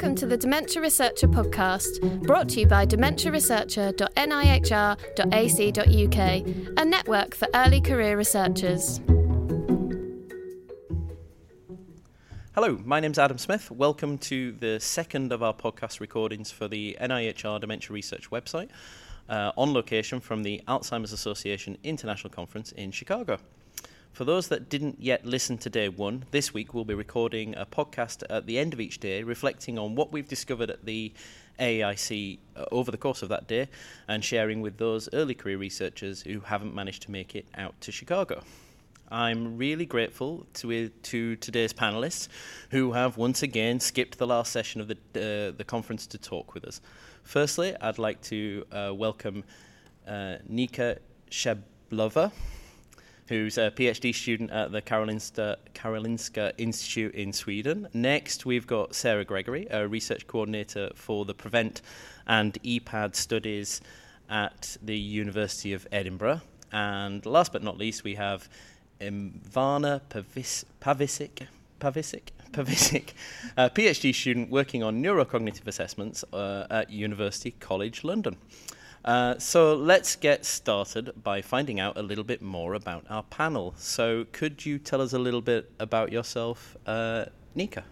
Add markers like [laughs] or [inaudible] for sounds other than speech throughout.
Welcome to the Dementia Researcher podcast, brought to you by dementiaresearcher.nihr.ac.uk, a network for early career researchers. Hello, my name's Adam Smith. Welcome to the second of our podcast recordings for the NIHR Dementia Research website, uh, on location from the Alzheimer's Association International Conference in Chicago. For those that didn't yet listen to day one, this week we'll be recording a podcast at the end of each day reflecting on what we've discovered at the AAIC uh, over the course of that day and sharing with those early career researchers who haven't managed to make it out to Chicago. I'm really grateful to, to today's panelists who have once again skipped the last session of the, uh, the conference to talk with us. Firstly, I'd like to uh, welcome uh, Nika Seblova who's a PhD student at the Karolinska, Karolinska Institute in Sweden. Next, we've got Sarah Gregory, a research coordinator for the Prevent and EPAD studies at the University of Edinburgh. And last but not least, we have Ivana Pavis- Pavisic, Pavisic, Pavisic, a PhD student working on neurocognitive assessments uh, at University College London. Uh, so let's get started by finding out a little bit more about our panel. So, could you tell us a little bit about yourself, uh, Nika?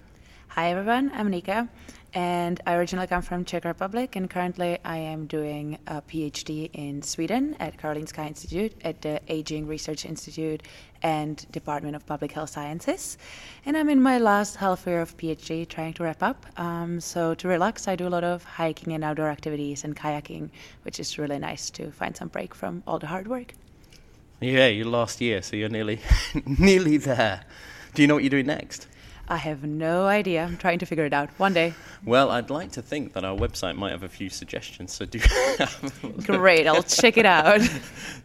Hi everyone, I'm Nika, and I originally come from Czech Republic, and currently I am doing a PhD in Sweden at Karolinska Institute at the Aging Research Institute and Department of Public Health Sciences. And I'm in my last half year of PhD, trying to wrap up. Um, so to relax, I do a lot of hiking and outdoor activities and kayaking, which is really nice to find some break from all the hard work. Yeah, you last year, so you're nearly [laughs] nearly there. Do you know what you're doing next? I have no idea. I'm trying to figure it out one day. Well, I'd like to think that our website might have a few suggestions. So do. [laughs] Great, I'll check it out. [laughs]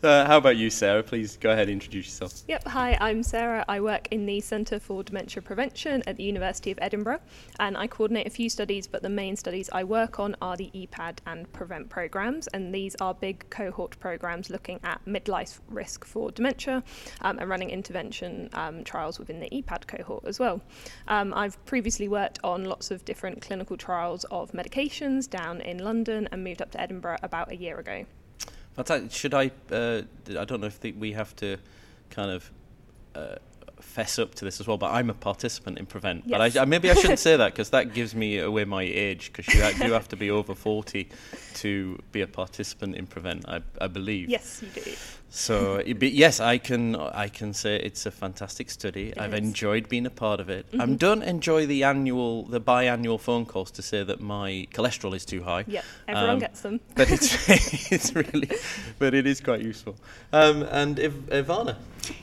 Uh, how about you, Sarah? Please go ahead and introduce yourself. Yep. Hi, I'm Sarah. I work in the Centre for Dementia Prevention at the University of Edinburgh, and I coordinate a few studies. But the main studies I work on are the EPAD and Prevent programs, and these are big cohort programs looking at midlife risk for dementia um, and running intervention um, trials within the EPAD cohort as well. Um, I've previously worked on lots of different clinical trials of medications down in London and moved up to Edinburgh about a year ago. Should I? Uh, I don't know if the, we have to kind of uh, fess up to this as well, but I'm a participant in Prevent. Yes. But I, maybe I shouldn't say that because that [laughs] gives me away my age because you do have to be over 40 to be a participant in Prevent, I, I believe. Yes, you do. So, but yes, I can I can say it's a fantastic study. It I've is. enjoyed being a part of it. I Mhm. don't enjoy the annual, the biannual phone calls to say that my cholesterol is too high. Yep, everyone Um, gets them. [laughs] But it's [laughs] it's really, but it is quite useful. Um, and Iv- Ivana,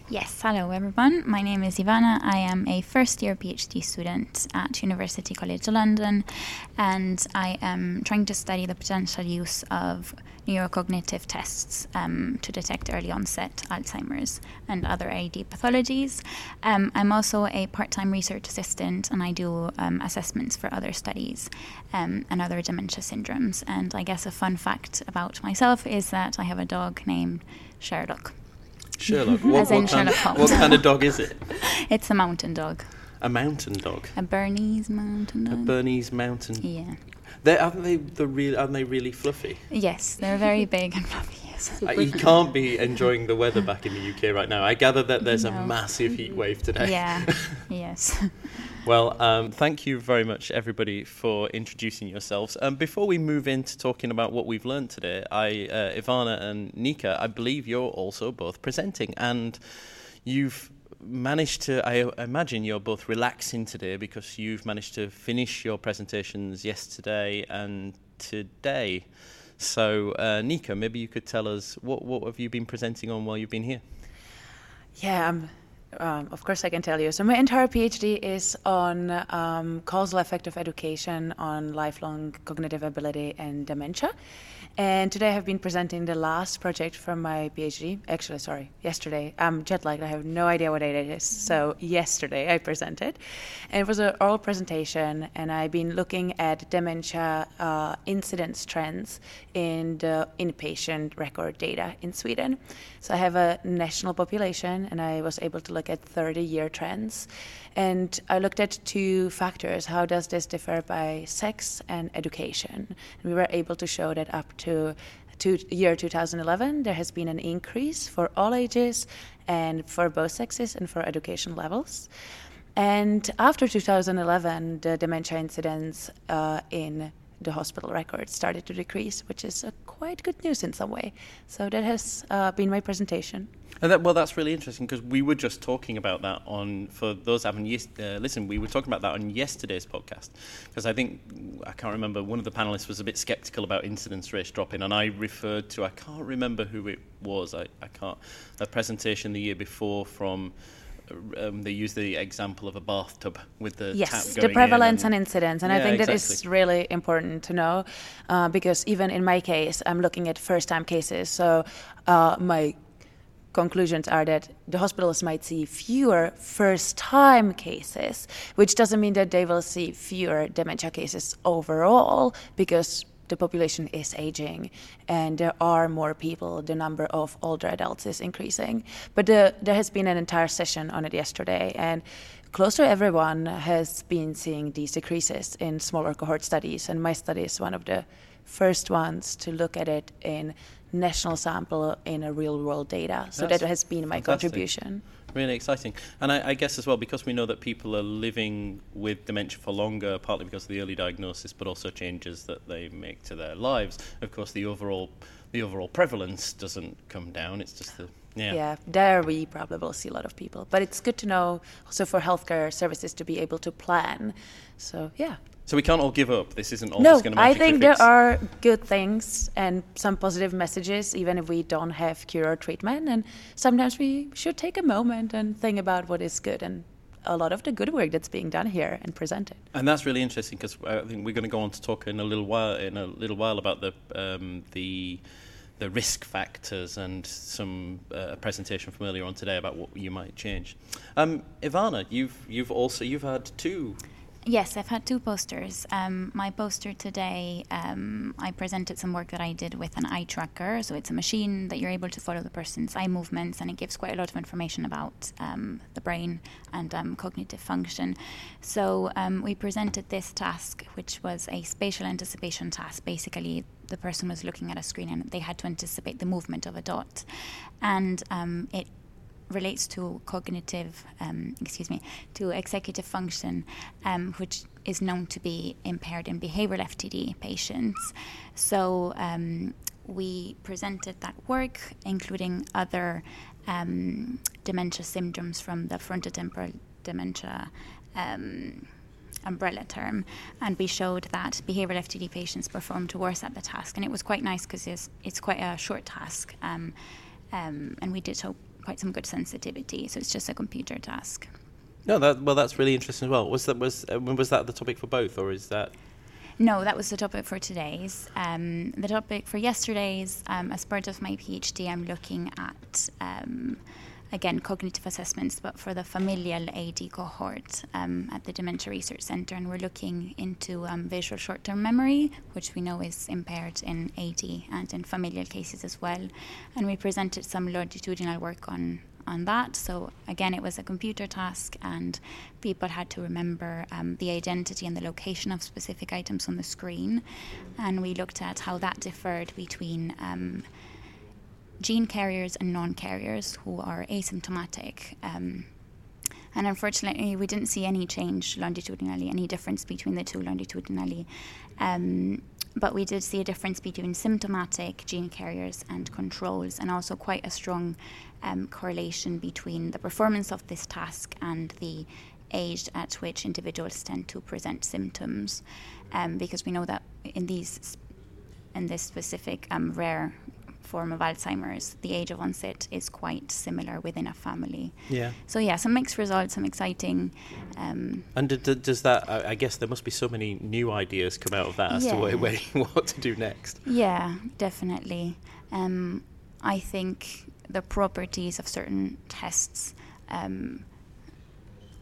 Yes, hello everyone. My name is Ivana. I am a first year PhD student at University College London, and I am trying to study the potential use of neurocognitive tests um, to detect early onset Alzheimer's and other AD pathologies. Um, I'm also a part time research assistant, and I do um, assessments for other studies um, and other dementia syndromes. And I guess a fun fact about myself is that I have a dog named Sherlock. Sherlock. [laughs] What, As in what, Sherlock Holmes. what kind of dog is it? [laughs] It's a mountain dog. A mountain dog. A Bernese mountain A. Bernese mountain. yeah. They aren't they the real? Aren't they really fluffy? Yes, they're very big and fluffy. Yes. [laughs] Uh, you can't be enjoying the weather back in the UK right now. I gather that there's a massive heat wave today. Yeah. [laughs] yes. Well, um, thank you very much, everybody, for introducing yourselves. Um, before we move into talking about what we've learned today, I, uh, Ivana and Nika, I believe you're also both presenting, and you've managed to. I imagine you're both relaxing today because you've managed to finish your presentations yesterday and today. So, uh, Nika, maybe you could tell us what what have you been presenting on while you've been here? Yeah, um, um, of course I can tell you. So my entire PhD is on um, causal effect of education on lifelong cognitive ability and dementia. And today I have been presenting the last project from my PhD. Actually, sorry, yesterday. I'm jet lagged. I have no idea what date it is. So yesterday I presented, and it was an oral presentation. And I've been looking at dementia uh, incidence trends in the inpatient record data in Sweden. So I have a national population, and I was able to look at 30 year trends. And I looked at two factors. How does this differ by sex and education? And we were able to show that up to to year 2011, there has been an increase for all ages and for both sexes and for education levels. And after 2011, the dementia incidence uh, in the hospital records started to decrease, which is quite good news in some way. So that has uh, been my presentation. And that, well, that's really interesting because we were just talking about that on, for those haven't uh, listened, we were talking about that on yesterday's podcast. Because I think, I can't remember, one of the panelists was a bit skeptical about incidence rates dropping, and I referred to, I can't remember who it was, I, I can't, a presentation the year before from um, they use the example of a bathtub with the yes, the prevalence and, and, incidence, and yeah, I think exactly. that is really important to know uh, because even in my case, I'm looking at first-time cases, so uh, my conclusions are that the hospitals might see fewer first-time cases, which doesn't mean that they will see fewer dementia cases overall, because the population is aging and there are more people. The number of older adults is increasing. But the, there has been an entire session on it yesterday, and close to everyone has been seeing these decreases in smaller cohort studies. And my study is one of the first ones to look at it in national sample in a real world data. So That's that has been my fantastic. contribution really exciting. And I, I, guess as well, because we know that people are living with dementia for longer, partly because of the early diagnosis, but also changes that they make to their lives. Of course, the overall the overall prevalence doesn't come down. It's just the yeah. yeah, there we probably will see a lot of people. But it's good to know also for healthcare services to be able to plan. So yeah. So we can't all give up. This isn't all no, just going to I think there are good things and some positive messages, even if we don't have cure or treatment. And sometimes we should take a moment and think about what is good and a lot of the good work that's being done here and presented. And that's really interesting because I think we're going to go on to talk in a little while in a little while about the um, the the risk factors and some uh, presentation from earlier on today about what you might change. Um, Ivana, you've you've also you've had two Yes, I've had two posters. Um, my poster today, um, I presented some work that I did with an eye tracker. So it's a machine that you're able to follow the person's eye movements, and it gives quite a lot of information about um, the brain and um, cognitive function. So um, we presented this task, which was a spatial anticipation task. Basically, the person was looking at a screen and they had to anticipate the movement of a dot, and um, it relates to cognitive, um, excuse me, to executive function, um, which is known to be impaired in behavioral FTD patients. So um, we presented that work, including other um, dementia symptoms from the frontotemporal dementia um, umbrella term, and we showed that behavioral FTD patients performed worse at the task, and it was quite nice because it's, it's quite a short task. Um, um, and we did so quite some good sensitivity. So it's just a computer task. No, that well, that's really interesting as well. Was that was was that the topic for both, or is that? No, that was the topic for today's. Um, the topic for yesterday's, um, as part of my PhD, I'm looking at um, again, cognitive assessments, but for the familial AD cohort um, at the Dementia Research Center. And we're looking into um, visual short term memory, which we know is impaired in AD and in familial cases as well. And we presented some longitudinal work on. On that, so again, it was a computer task, and people had to remember um, the identity and the location of specific items on the screen. And we looked at how that differed between um, gene carriers and non carriers who are asymptomatic. Um, and unfortunately, we didn't see any change longitudinally, any difference between the two longitudinally. Um, but we did see a difference between symptomatic gene carriers and controls, and also quite a strong um, correlation between the performance of this task and the age at which individuals tend to present symptoms. Um, because we know that in these in this specific um, rare form of Alzheimer's, the age of onset is quite similar within a family. Yeah. So yeah, some mixed results, some exciting. Um, and d- d- does that? I, I guess there must be so many new ideas come out of that as yeah. [laughs] to where, what to do next. Yeah, definitely. Um, I think the properties of certain tests. Um,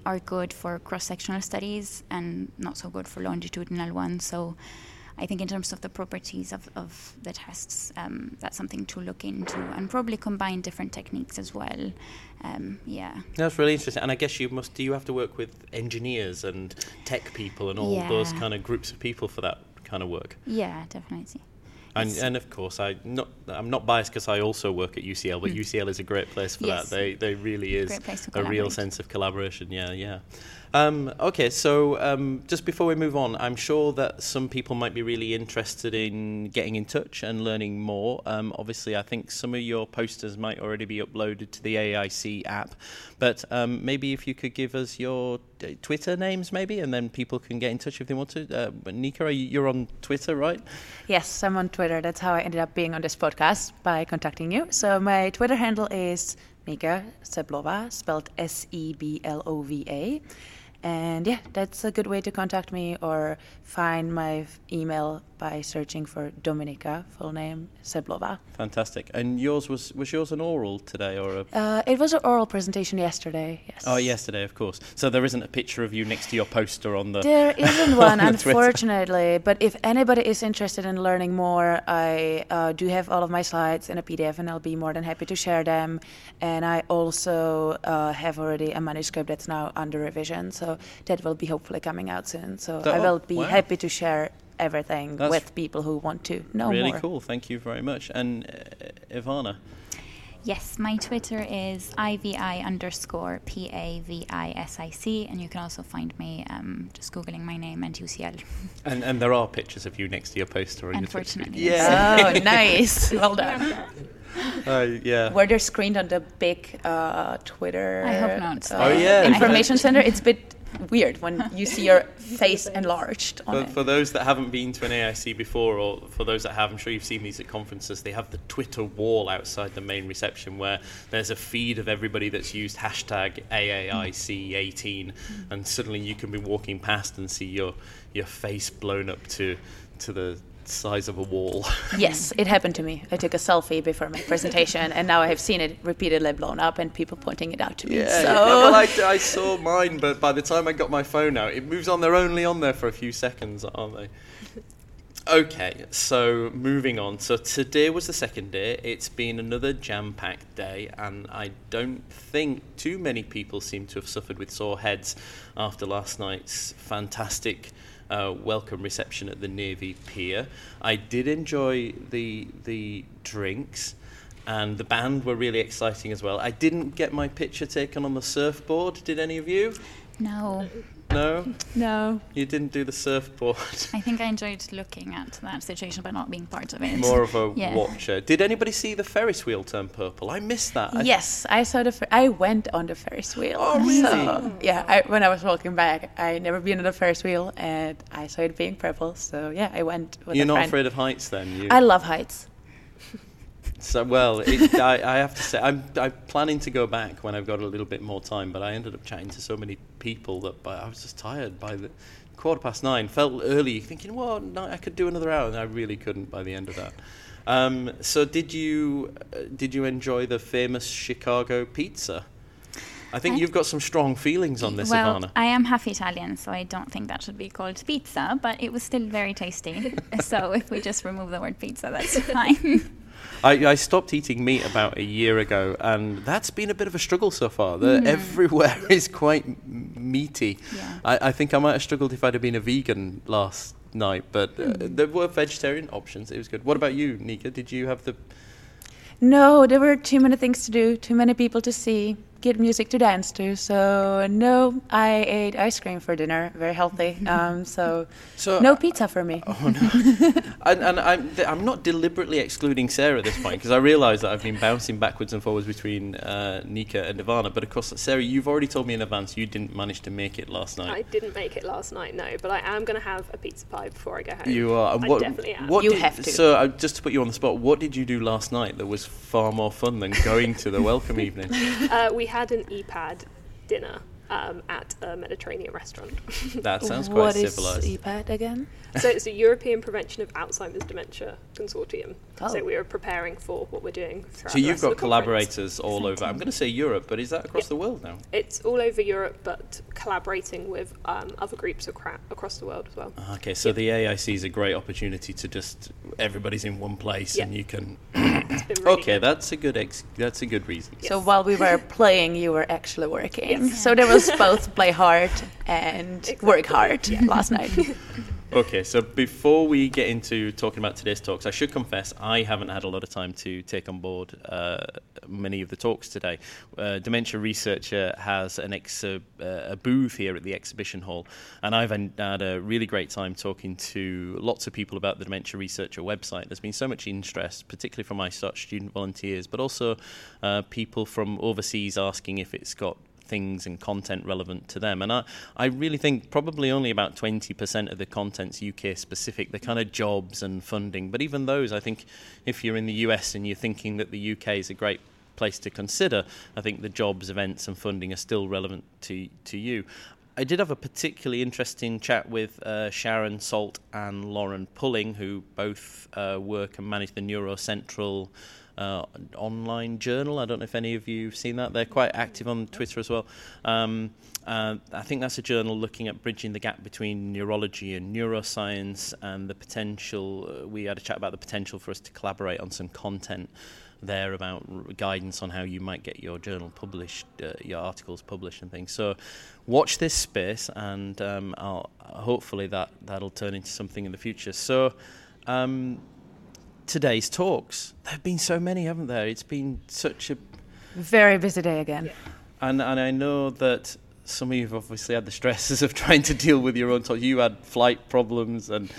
are good for cross-sectional studies and not so good for longitudinal ones. So I think in terms of the properties of, of the tests, um, that's something to look into and probably combine different techniques as well. Um, yeah. That's really interesting. And I guess you must, do you have to work with engineers and tech people and all Yeah. those kind of groups of people for that kind of work? Yeah, definitely. And, and of course, I not I'm not biased because I also work at UCL, but UCL is a great place for. Yes. that. They they really is a real sense of collaboration. Yeah, yeah. Um, okay, so um, just before we move on, I'm sure that some people might be really interested in getting in touch and learning more. Um, obviously, I think some of your posters might already be uploaded to the AAIC app, but um, maybe if you could give us your uh, Twitter names, maybe, and then people can get in touch if they want to. Uh, Nika, you're on Twitter, right? Yes, I'm on Twitter. That's how I ended up being on this podcast by contacting you. So my Twitter handle is Nika Seblova, spelled S E B L O V A. And yeah, that's a good way to contact me or find my email by searching for Dominika, full name Seblova. Fantastic. And yours was was yours an oral today or a Uh, it was an oral presentation yesterday. Yes. Oh, yesterday, of course. So there isn't a picture of you next to your poster on the. There isn't [laughs] one, on unfortunately. But if anybody is interested in learning more, I uh, do have all of my slides in a PDF, and I'll be more than happy to share them. And I also uh, have already a manuscript that's now under revision, so that will be hopefully coming out soon. So That- I will be wow. happy to share everything That's with people who want to know really more. Really cool. Thank you very much. And uh, Ivana, Yes, my Twitter is IVI underscore P A V I S I C, and you can also find me um, just Googling my name and UCL. [laughs] and and there are pictures of you next to your poster. On your Twitter. Unfortunately, Yeah. Oh, [laughs] nice. Well done. Uh, yeah. Were they screened on the big uh, Twitter? I hope not. uh, Oh, yeah. Information center. It's a bit weird when you see your [laughs] face enlarged on For, it. for those that haven't been to an AAIC before, or for those that have, I'm sure you've seen these at conferences. They have the Twitter wall outside the main reception where there's a feed of everybody that's used hashtag AAIC18, mm. and suddenly you can be walking past and see your your face blown up to to the size of a wall. [laughs] Yes, it happened to me. I took a selfie before my presentation, and now I have seen it repeatedly blown up and people pointing it out to me. Yeah, so yeah, well, I, [laughs] I saw mine, but by the time I got my phone out, it moves on. They're only on there for a few seconds, aren't they? Okay, so moving on. So today was the second day. It's been another jam-packed day, and I don't think too many people seem to have suffered with sore heads after last night's fantastic uh, welcome reception at the Navy Pier. I did enjoy the the drinks and the band were really exciting as well. I didn't get my picture taken on the surfboard. Did any of you? No, No, no. you didn't do the surfboard. I think I enjoyed looking at that situation, but not being part of it. More of a [laughs] Yeah. watcher. Did anybody see the Ferris wheel turn purple? I missed that. I- Yes, I saw the. Fer- I went on the Ferris wheel. Oh, really? So, yeah, I, when I was walking back, I never been on the Ferris wheel, and I saw it being purple. So yeah, I went with You're not friend. afraid of heights then? You, I love heights. [laughs] so well, it, I, I have to say, I'm, I'm planning to go back when I've got a little bit more time, but I ended up chatting to so many people that by, I was just tired by the quarter past nine. Felt early, thinking, well, no, I could do another hour, and I really couldn't by the end of that. Um, so, did you uh, did you enjoy the famous Chicago pizza? I think I- you've got some strong feelings on this, well, Ivana. I am half Italian, so I don't think that should be called pizza, but it was still very tasty. [laughs] so if we just remove the word pizza, that's fine. [laughs] I, I stopped eating meat about a year ago, and that's been a bit of a struggle so far. The, Everywhere [laughs] is quite meaty. Yeah. I, I think I might have struggled if I'd have been a vegan last night, but uh, there were vegetarian options. It was good. What about you, Nika? Did you have the? No, there were too many things to do, too many people to see, good music to dance to. So no, I ate ice cream for dinner, very healthy. [laughs] Um, so So no pizza for me. Oh no! [laughs] and and I'm th- I'm not deliberately excluding Sarah at this point because I realise that I've been bouncing backwards and forwards between uh, Nika and Ivana. But of course, Sarah, you've already told me in advance you didn't manage to make it last night. I didn't make it last night, no, but I am going to have a pizza pie before I go home. You are. And I what, definitely am. What You did, have to. So, uh, just to put you on the spot, what did you do last night that was far more fun than going to the welcome evening? [laughs] Uh, we had an EPAD dinner um, at a Mediterranean restaurant. [laughs] That sounds quite What is civilized. EPAD again? So it's a European Prevention of Alzheimer's Dementia Consortium. Oh. So we are preparing for what we're doing. So you've got the conference. collaborators all over. I'm going to say Europe, but is that across Yeah. the world now? It's all over Europe, but collaborating with um, other groups acra- across the world as well. Okay, so the AAIC is a great opportunity to just everybody's in one place Yeah. and you can. It's been really Okay, good. that's a good ex- that's a good reason. So while we were playing, you were actually working. Yes. So there was both play hard and work hard [laughs] Yeah. last night. [laughs] Okay, so before we get into talking about today's talks, I should confess I haven't had a lot of time to take on board uh, many of the talks today. Uh, Dementia Researcher has an ex- uh, a booth here at the exhibition hall, and I've had had a really great time talking to lots of people about the Dementia Researcher website. There's been so much interest, particularly from my such student volunteers, but also uh, people from overseas asking if it's got things and content relevant to them. And I, I really think probably only about 20% of the content's UK specific, the kind of jobs and funding. But even those, I think if you're in the US and you're thinking that the UK is a great place to consider, I think the jobs, events, and funding are still relevant to, to you. I did have a particularly interesting chat with uh, Sharon Salt and Lauren Pulling, who both uh, work and manage the Neurocentral uh, online journal. I don't know if any of you have seen that. They're quite active on Twitter as well. Um, uh, I think that's a journal looking at bridging the gap between neurology and neuroscience and the potential. Uh, we had a chat about the potential for us to collaborate on some content there about r- guidance on how you might get your journal published, uh, your articles published, and things. So, watch this space, and um, hopefully that that'll turn into something in the future. So. Um, today's talks. There have been so many, haven't there? It's been such a Very busy day again. and and I know that some of you have obviously had the stresses of [laughs] trying to deal with your own talk. You had flight problems and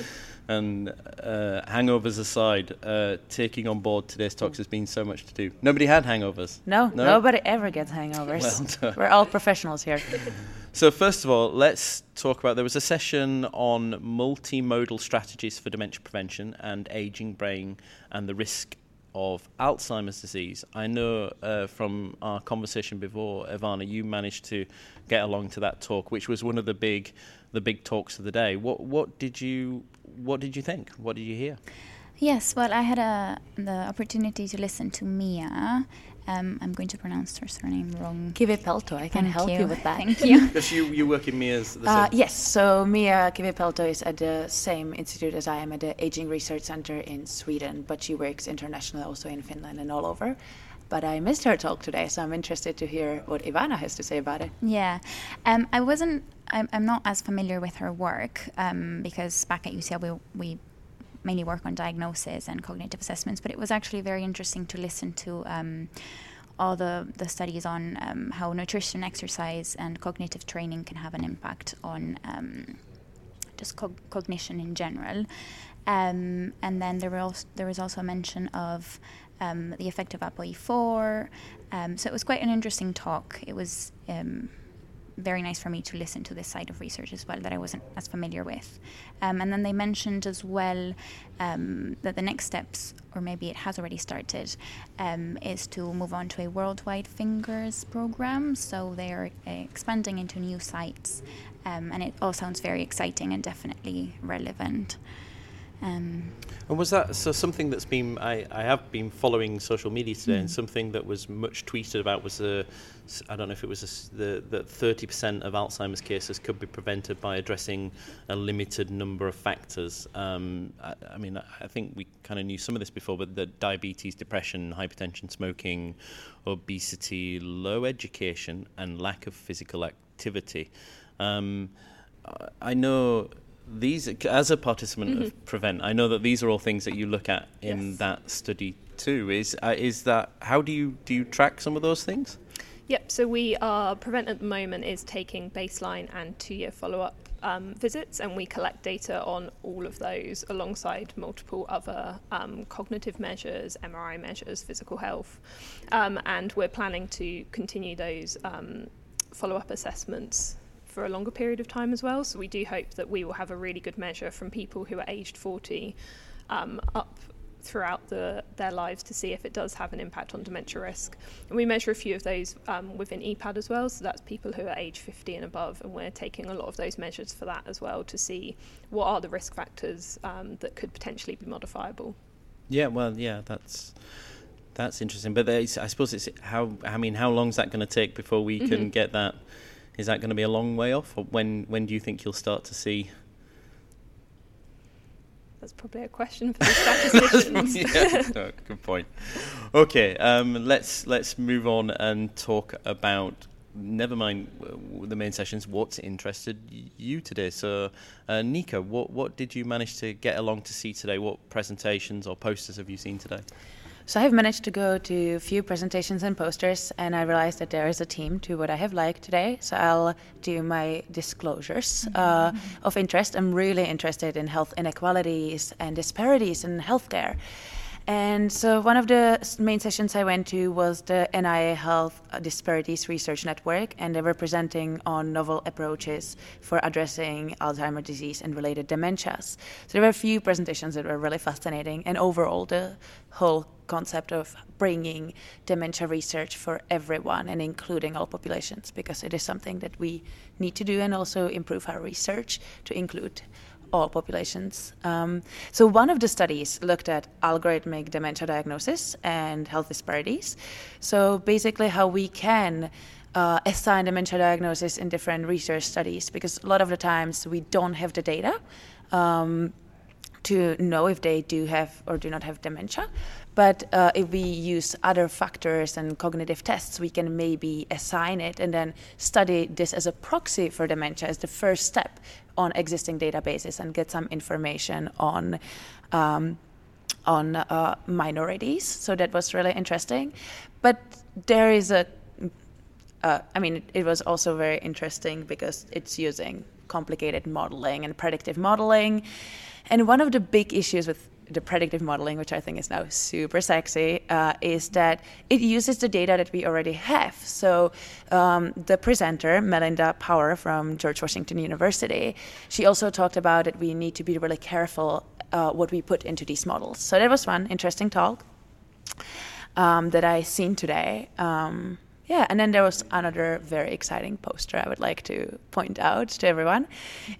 and uh, hangovers aside, uh, taking on board today's talks has been so much to do. Nobody had hangovers. No, No? nobody ever gets hangovers. Well. [laughs] We're all professionals here. So first of all, let's talk about there was a session on multimodal strategies for dementia prevention and aging brain and the risk of Alzheimer's disease. I know uh, from our conversation before, Ivana, you managed to get along to that talk, which was one of the big the big talks of the day. What what did you what did you think? What did you hear? Yes, well, I had a, the opportunity to listen to Mia. Um, I'm going to pronounce her surname wrong. Kivipelto, I can Thank help you. with that. [laughs] Thank you. [laughs] Because you you work in Mia's the Uh, yes, so Mia Kivipelto is at the same institute as I am at the Aging Research Center in Sweden, but she works internationally also in Finland and all over. But I missed her talk today, so I'm interested to hear what Ivana has to say about it. Yeah, um, I wasn't. I'm, I'm not as familiar with her work um, because back at UCL we we mainly work on diagnosis and cognitive assessments. But it was actually very interesting to listen to um, all the the studies on um, how nutrition, exercise, and cognitive training can have an impact on. Um, just cog- cognition in general, um, and then there, also, there was also a mention of um, the effect of ApoE4. Um, so it was quite an interesting talk. It was um, very nice for me to listen to this side of research as well that I wasn't as familiar with. Um, and then they mentioned as well um, that the next steps, or maybe it has already started, um, is to move on to a worldwide fingers program. So they're expanding into new sites, and it all sounds very exciting and definitely relevant. Um, And was that so something that's been I, I have been following social media today Hmm. and something that was much tweeted about was the I don't know if it was a the that 30% of Alzheimer's cases could be prevented by addressing a limited number of factors. Um, I, I mean I, think we kind of knew some of this before, but the diabetes, depression, hypertension, smoking, obesity, low education, and lack of physical activity. Um, I know these as a participant of prevent i know that these are all things that you look at in Yes. that study too is uh, is that how do you do you track some of those things Yep, so we are, Prevent at the moment is taking baseline and two year follow up um, visits, and we collect data on all of those alongside multiple other um, cognitive measures, MRI measures, physical health. Um, and we're planning to continue those um, follow up assessments for a longer period of time as well. So we do hope that we will have a really good measure from people who are aged 40 um, up throughout the, their lives to see if it does have an impact on dementia risk. And we measure a few of those um, within EPAD as well, so that's people who are age 50 and above, and we're taking a lot of those measures for that as well to see what are the risk factors um, that could potentially be modifiable. Yeah, well, yeah, that's that's interesting. But I suppose it's how I mean, how long is that going to take before we mm-hmm. can get that? Is that going to be a long way off, or when when do you think you'll start to see? That's probably a question for the statisticians. [laughs] yeah, no, good point. Okay, um, let's let's move on and talk about. Never mind the main sessions. What's interested you today? So, uh, Nika, what what did you manage to get along to see today? What presentations or posters have you seen today? So I've managed to go to a few presentations and posters, and I realized that there is a team to what I have liked today. So I'll do my disclosures uh, of interest. I'm really interested in health inequalities and disparities in healthcare. And so one of the main sessions I went to was the NIA Health Disparities Research Network, and they were presenting on novel approaches for addressing Alzheimer's disease and related dementias. So there were a few presentations that were really fascinating, and overall the whole concept of bringing dementia research for everyone and including all populations, because it is something that we need to do and also improve our research to include all populations. Um, so one of the studies looked at algorithmic dementia diagnosis and health disparities. So basically, how we can uh, assign dementia diagnosis in different research studies, because a lot of the times we don't have the data. Um, to know if they do have or do not have dementia. But uh, if we use other factors and cognitive tests, we can maybe assign it and then study this as a proxy for dementia as the first step on existing databases and get some information on. Um, on uh, minorities, so that was really interesting. But there is a, uh, I mean, it, it was also very interesting because it's using complicated modeling and predictive modeling. And one of the big issues with the predictive modeling, which I think is now super sexy, uh, is that it uses the data that we already have. So um, the presenter, Melinda Power from George Washington University, she also talked about that we need to be really careful uh, what we put into these models. So that was one interesting talk um, that I seen today. Um, yeah, and then there was another very exciting poster I would like to point out to everyone.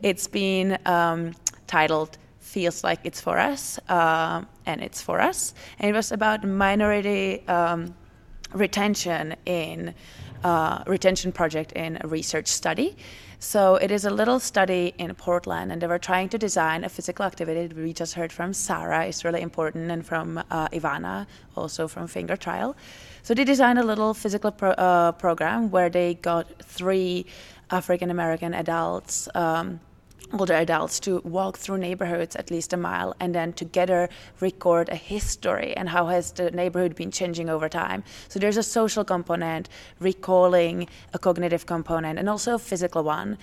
It's been um, titled feels like it's for us, uh, and it's for us. And it was about minority um, retention in uh, retention project in a research study. So it is a little study in Portland, and they were trying to design a physical activity. We just heard from Sarah, it's really important, and from uh, Ivana, also from Finger Trial. So they designed a little physical pro- uh, program where they got three African American adults. Um, older adults to walk through neighborhoods at least a mile and then together record a history and how has the neighborhood been changing over time. So there's a social component recalling a cognitive component and also a physical one.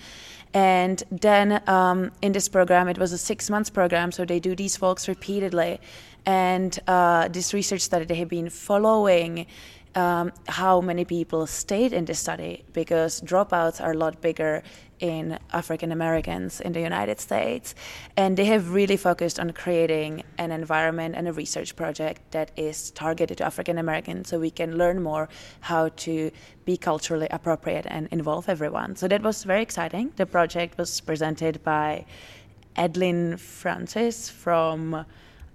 And then um, in this program it was a six months program so they do these walks repeatedly. And uh, this research study they have been following um, how many people stayed in this study because dropouts are a lot bigger in African Americans in the United States. And they have really focused on creating an environment and a research project that is targeted to African Americans so we can learn more how to be culturally appropriate and involve everyone. So that was very exciting. The project was presented by Edlin Francis from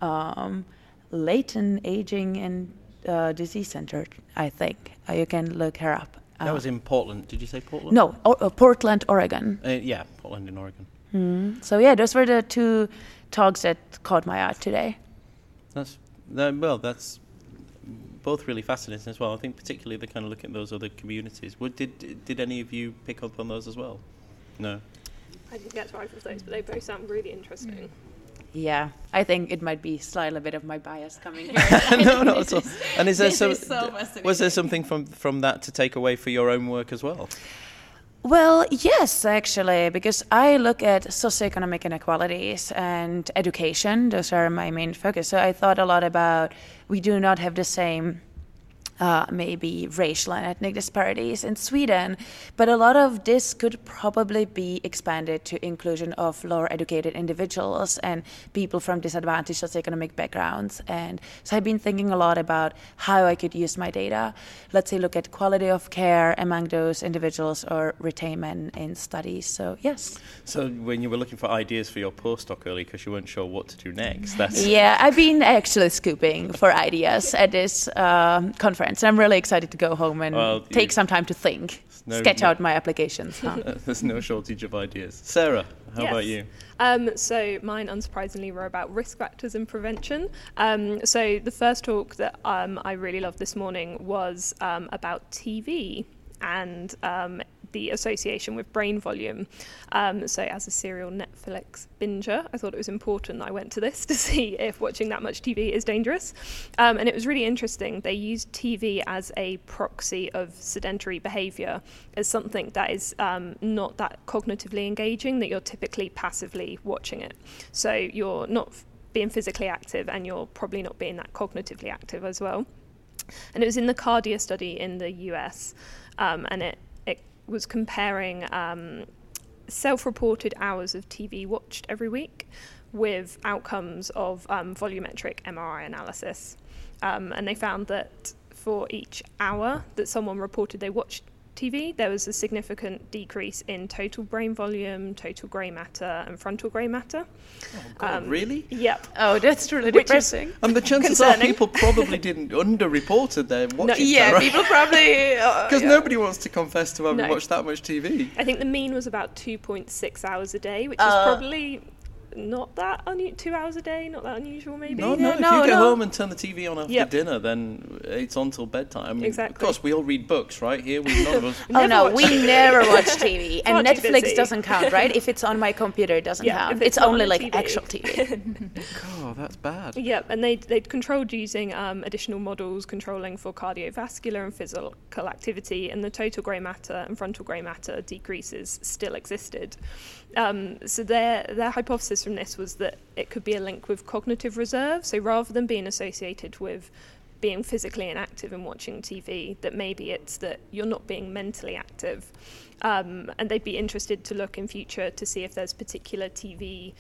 um, Layton Aging and uh, Disease Center, I think. Uh, you can look her up. That was in Portland. Did you say Portland? No, uh, Portland, Oregon. Uh, yeah, Portland in Oregon. Mm. So yeah, those were the two talks that caught my eye today. That's that, well, that's both really fascinating as well. I think particularly the kind of look at those other communities. What, did did any of you pick up on those as well? No. I didn't get to either of those, but they both sound really interesting. Mm. Yeah, I think it might be slightly a bit of my bias coming [laughs] here. no, not at all. [laughs] And is there some, so was there something from from that to take away for your own work as well? Well, yes, actually, because I look at socioeconomic inequalities and education. Those are my main focus. So I thought a lot about we do not have the same uh, maybe racial and ethnic disparities in Sweden. But a lot of this could probably be expanded to inclusion of lower educated individuals and people from disadvantaged socioeconomic backgrounds. And so I've been thinking a lot about how I could use my data. Let's say look at quality of care among those individuals or retainment in studies. So yes. So when you were looking for ideas for your postdoc early because you weren't sure what to do next, that's yeah, I've been actually scooping for ideas at this um, conference and I'm really excited to go home and Well, take you- some time to think, no- sketch no- out my applications. huh? [laughs] [laughs] there's no shortage of ideas. Sarah, how about you? Um, so mine, unsurprisingly, were about risk factors and prevention. Um, so the first talk that um, I really loved this morning was um, about TV and um, the association with brain volume. Um, so as a serial Netflix binger, I thought it was important that I went to this [laughs] to see if watching that much TV is dangerous. Um, and it was really interesting. They used TV as a proxy of sedentary behaviour, as something that is um, not that cognitively engaging, that you're typically passively watching it. So you're not being physically active and you're probably not being that cognitively active as well. And it was in the Cardia study in the US, um, and it was comparing um, self reported hours of TV watched every week with outcomes of um, volumetric MRI analysis. Um, and they found that for each hour that someone reported they watched TV, there was a significant decrease in total brain volume, total grey matter, and frontal grey matter. God, really? Yep. oh, that's really Which is- depressing. And the chances are people probably didn't underreported their watching yeah, time, people probably. [laughs] Uh, Because yeah. nobody wants to confess to having No. watched that much TV. I think the mean was about 2.6 hours a day, which Uh, is probably not that unusual. Two hours a day, not that unusual, maybe. No, no. Yeah, If no, you get no. home and turn the TV on after Yep. dinner, then it's on till bedtime. I mean, Of course, we all read books, right? Here, we none of us. [laughs] Oh no, we TV. [laughs] never watch TV, and Netflix busy. doesn't count, right? If it's on my computer, it doesn't Yeah, count. It's, it's only on like TV. actual TV. [laughs] God, that's bad. Yep, and they'd, they'd controlled using um, additional models controlling for cardiovascular and physical activity, and the total grey matter and frontal grey matter decreases still existed. Um, so their their hypothesis from this was that it could be a link with cognitive reserve. So rather than being associated with being physically inactive and watching TV, that maybe it's that you're not being mentally active. Um, and they'd be interested to look in future to see if there's particular TV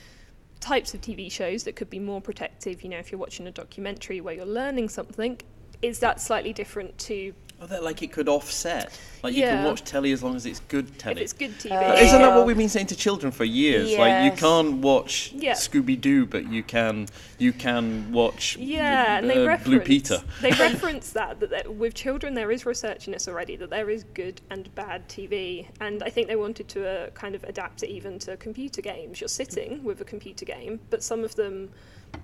types of TV shows that could be more protective. You know, if you're watching a documentary where you're learning something, is that slightly different to Oh, that like it could offset. Like you can Yeah. watch telly as long as it's good telly. if telly. it's good TV? Uh, Isn't that what we've been saying to children for years? Like you Yes. can't watch Yeah. Scooby Doo, but you can you can watch Yeah, and they uh, reference Blue Peter. they [laughs] reference that, that that with children there is research in this already that there is good and bad TV, and I think they wanted to uh, kind of adapt it even to computer games. You're sitting with a computer game, but some of them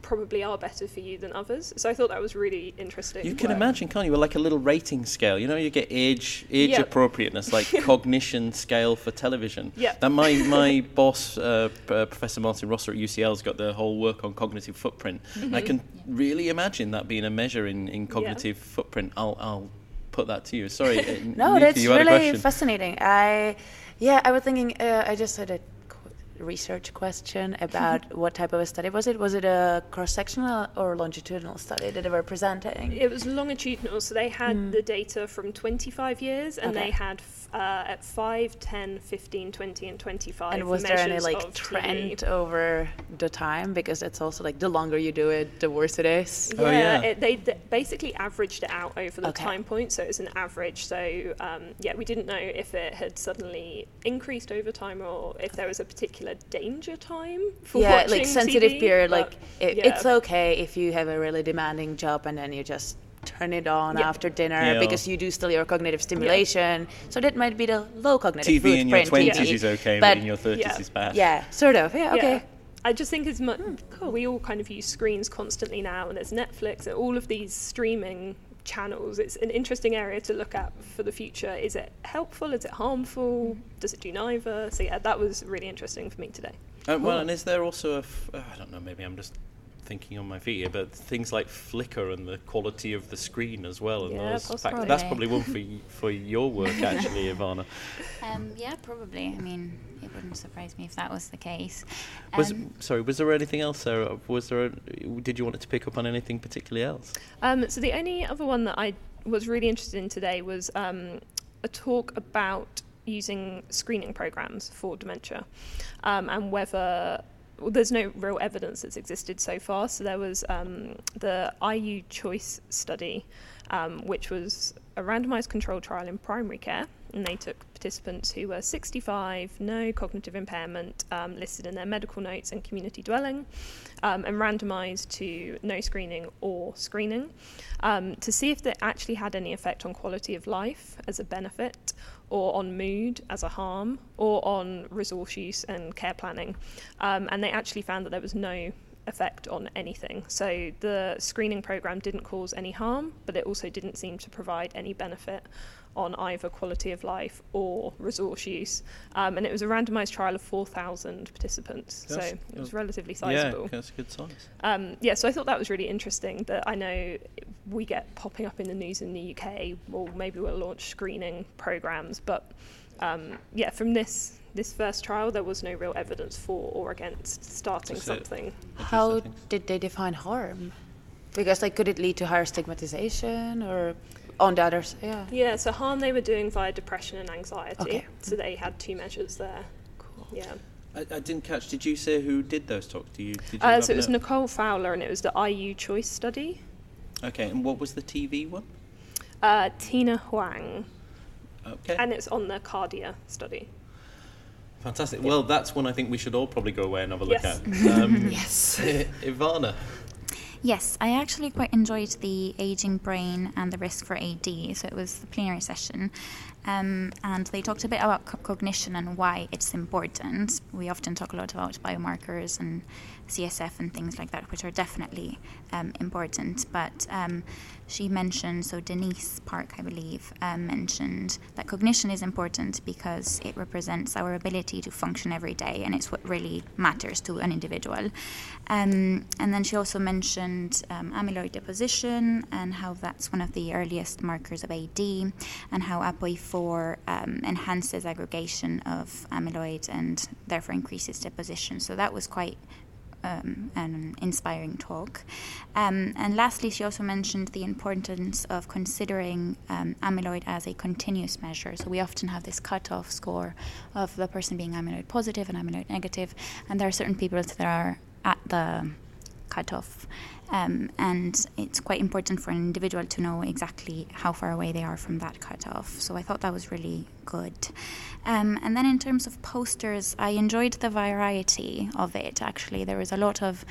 probably are better for you than others. So I thought that was really interesting. You can work. imagine, can't you? With like a little rating scale. You know, you get age age Yep. appropriateness, [laughs] like cognition scale for television. Yeah. That my my [laughs] boss, uh, uh, Professor Martin Rossor at UCL's got the whole work on cognitive footprint. Mm-hmm. I can really imagine that being a measure in, in cognitive footprint. I'll I'll put that to you. Sorry. [laughs] uh, No, Nika, that's you really fascinating. I, yeah, I was thinking. Uh, I just had a research question [laughs] about what type of a study was it? Was it a cross-sectional or longitudinal study that they were presenting? It was longitudinal, so they had the data from 25 years, and. Okay. they had f- uh, at 5, 10, 15, 20, and 25. and was there any like of trend TV. over the time? Because it's also like the longer you do it, the worse it is. Oh, Yeah, yeah. It, they d- basically averaged it out over the Okay. time point, so it's an average. So um, yeah, we didn't know if it had suddenly increased over time or if there was a particular danger time for watching yeah, watching like sensitive TV, period. Like it, yeah. it's okay if you have a really demanding job and then you just turn it on Yeah. after dinner Yeah. because you do still your cognitive stimulation. So that might be the low cognitive TV in your twenties TV. is okay, but but in your thirties Yeah. is bad. yeah, sort of. Yeah, okay. Yeah. I just think as much hmm, we all kind of use screens constantly now, and there's Netflix and all of these streaming channels. It's an interesting area to look at for the future. Is it helpful? Is it harmful? Does it do neither? So yeah, that was really interesting for me today. Uh, well, and is there also a? F- uh, I don't know. Maybe I'm just thinking on my feet here, but things like flicker and the quality of the screen as well. And Yeah, those possibly. That's probably one for y- for your work actually, [laughs] Ivana. Um, yeah, probably. I mean, it wouldn't surprise me if that was the case. Was Um, sorry, was there anything else, Sarah? Was there? A, did you want to pick up on anything particularly else? Um, so the only other one that I was really interested in today was um, a talk about using screening programs for dementia um, and whether well, there's no real evidence that's existed so far. So there was um, the IU Choice study, um, which was a randomized controlled trial in primary care, and they took participants who were 65, no cognitive impairment, um, listed in their medical notes and community dwelling, um, and randomized to no screening or screening um, to see if they actually had any effect on quality of life as a benefit, or on mood as a harm, or on resource use and care planning. Um, and they actually found that there was no effect on anything. So the screening program didn't cause any harm, but it also didn't seem to provide any benefit on either quality of life or resource use. Um, and it was a randomized trial of 4,000 participants, so it was relatively sizable. Yeah, that's a good size. Um, yeah, so I thought that was really interesting that I know we get popping up in the news in the UK. Well, maybe we'll launch screening programs, but um, yeah, from this this first trial, there was no real evidence for or against starting That's it. something. How did they define harm? Because like, could it lead to higher stigmatization or on the others? Yeah. Yeah, so harm they were doing via depression and anxiety. Okay. So they had two measures there. Cool. Yeah. I, I didn't catch. Did you say who did those talks? Do you? Did you Uh, so it was no- Nicole Fowler, and it was the IU Choice study. Okay, and what was the TV one? Uh, Tina Hoang, Okay, and it's on the Cardia study. fantastic. Well, that's one I think we should all probably go away and have a look Yes. at. Um, [laughs] Yes. Ivana. Yes, I actually quite enjoyed the aging brain and the risk for AD. So it was the plenary session, um, and they talked a bit about co- cognition and why it's important. We often talk a lot about biomarkers and CSF and things like that, which are definitely um, important. But um, she mentioned, so Denise Park, I believe, um, mentioned that cognition is important because it represents our ability to function every day, and it's what really matters to an individual. Um, and then she also mentioned um, amyloid deposition and how that's one of the earliest markers of AD, and how APOE4 um, enhances aggregation of amyloid and therefore increases deposition. So that was quite um, an inspiring talk. Um, and lastly, she also mentioned the importance of considering um, amyloid as a continuous measure. So we often have this cutoff score of the person being amyloid positive and amyloid negative, and there are certain people that are at the cutoff. Um, and it's quite important for an individual to know exactly how far away they are from that cutoff. So I thought that was really good. Um, and then in terms of posters, I enjoyed the variety of it. Actually, there was a lot of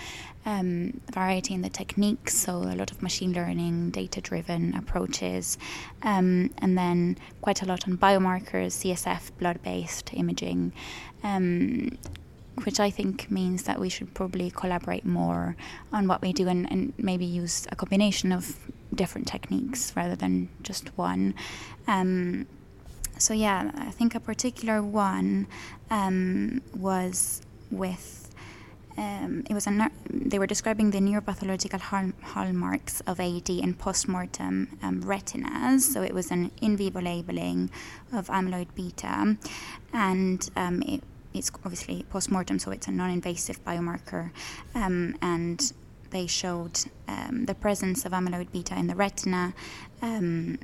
um, variety in the techniques, so a lot of machine learning, data-driven approaches, um, and then quite a lot on biomarkers, CSF, blood-based imaging. Which I think means that we should probably collaborate more on what we do and, and maybe use a combination of different techniques rather than just one. Um, so, yeah, I think a particular one um, was with. Um, it was a they were describing the neuropathological hall- hallmarks of AD in postmortem um, retinas. So it was an in vivo labeling of amyloid beta, and um, it it's obviously post-mortem, so it's a non-invasive biomarker, um, and they showed um, the presence of amyloid beta in the retina, um,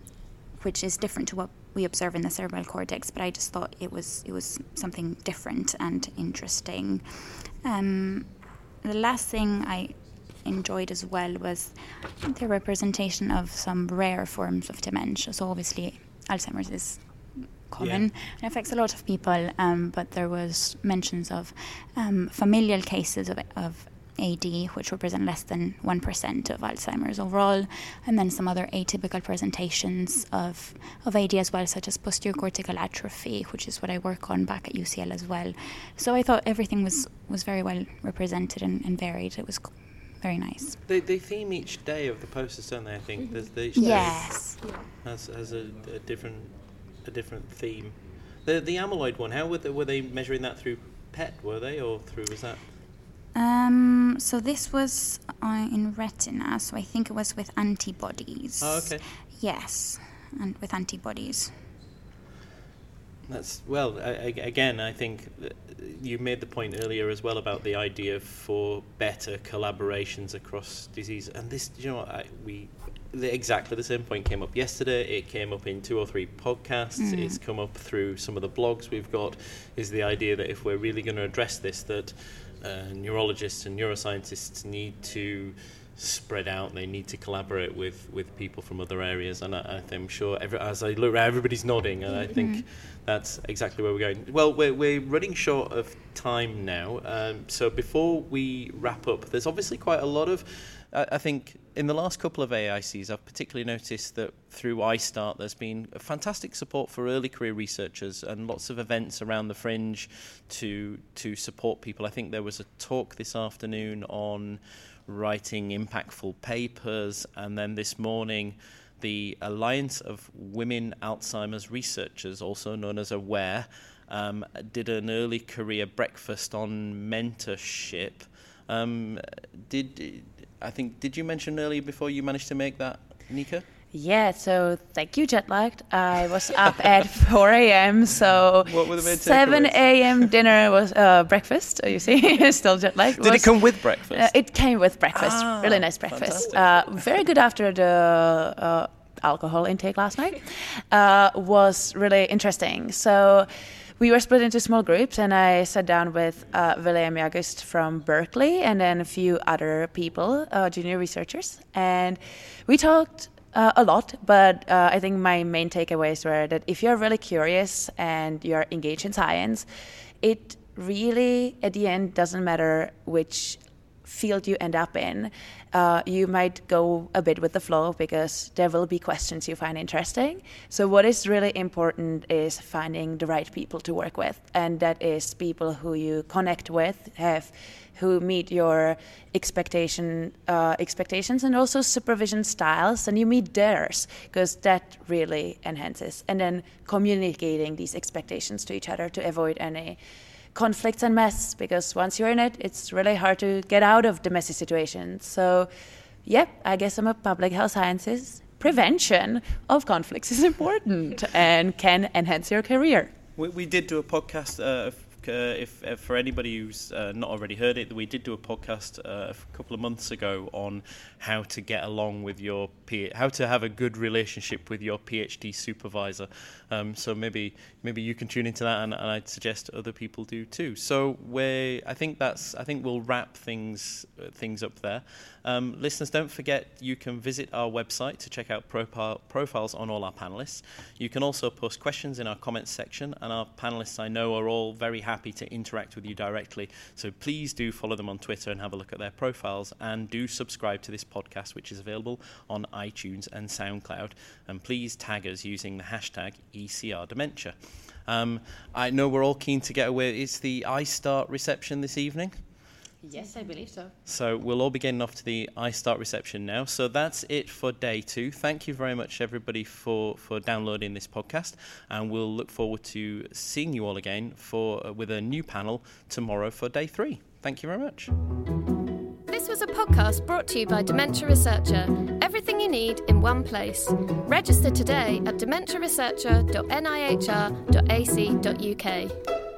which is different to what we observe in the cerebral cortex. But I just thought it was it was something different and interesting. Um, the last thing I enjoyed as well was the representation of some rare forms of dementia. So obviously, Alzheimer's is common and affects a lot of people. Um, but there was mentions of um, familial cases of, of AD, which represent less than one percent of Alzheimer's overall, and then some other atypical presentations of of AD as well, such as posterior cortical atrophy, which is what I work on back at UCL as well. So I thought everything was was very well represented and, and varied. It was c- very nice. They, they theme each day of the posters, don't they? I think there's the each day Yes. has has a, a different a different theme. The the amyloid one. How were they, were they measuring that through PET? Were they or through was that? Um, so this was uh, in retina, so I think it was with antibodies. Oh, okay. Yes, and with antibodies. That's well. I, I, again, I think you made the point earlier as well about the idea for better collaborations across disease, and this, you know, I, we the, exactly the same point came up yesterday. It came up in two or three podcasts. Mm. It's come up through some of the blogs we've got. Is the idea that if we're really going to address this, that uh, neurologists and neuroscientists need to spread out. They need to collaborate with, with people from other areas, and I, I'm sure every, as I look around, everybody's nodding, and I think mm-hmm. that's exactly where we're going. Well, we're, we're running short of time now, um, so before we wrap up, there's obviously quite a lot of. I think in the last couple of AAICs, I've particularly noticed that through ISTAART, there's been fantastic support for early career researchers and lots of events around the fringe to to support people. I think there was a talk this afternoon on writing impactful papers. And then this morning, the Alliance of Women Alzheimer's Researchers, also known as AWARE, um, did an early career breakfast on mentorship. Um, did I think did you mention earlier before you managed to make that, Nika? Yeah, so thank you, jet lagged. I was up [laughs] at 4 a.m. So 7 a.m. dinner was uh, breakfast. You see, [laughs] still jet lagged. Did was, it come with breakfast? Uh, it came with breakfast. Ah, really nice breakfast. Uh, very good after the uh, alcohol intake last night. [laughs] Uh, was really interesting. So we were split into small groups, and I sat down with uh, William Jagust from Berkeley and then a few other people, uh, junior researchers, and we talked uh, a lot, but uh, I think my main takeaways were that if you're really curious and you're engaged in science, it really, at the end, doesn't matter which field you end up in. Uh, you might go a bit with the flow because there will be questions you find interesting. So, what is really important is finding the right people to work with, and that is people who you connect with, have who meet your expectation uh, expectations and also supervision styles, and you meet theirs because that really enhances. And then communicating these expectations to each other to avoid any conflicts and mess because once you're in it, it's really hard to get out of the messy situation. So, yeah, I guess I'm a public health sciences. Prevention of conflicts is [laughs] important and can enhance your career. We, we did do a podcast uh, uh, if, if, for anybody who's uh, not already heard it, we did do a podcast uh, a couple of months ago on how to get along with your P- how to have a good relationship with your PhD supervisor. Um, so maybe maybe you can tune into that, and, and, I'd suggest other people do too. So we I think that's I think we'll wrap things uh, things up there. Um, listeners, don't forget you can visit our website to check out profile, profiles on all our panelists. You can also post questions in our comments section, and our panelists I know are all very happy to interact with you directly. So please do follow them on Twitter and have a look at their profiles, and do subscribe to this podcast, which is available on iTunes and SoundCloud. And please tag us using the hashtag ECR Dementia. Um, I know we're all keen to get away. It's the ISTAART reception this evening. Yes, I believe so. So we'll all be getting off to the ISTAART reception now. So that's it for day two. Thank you very much, everybody, for, for downloading this podcast, and we'll look forward to seeing you all again for uh, with a new panel tomorrow for day three. Thank you very much. This was a podcast brought to you by Dementia Researcher. Everything you need in one place. Register today at dementiaresearcher.nihr.ac.uk.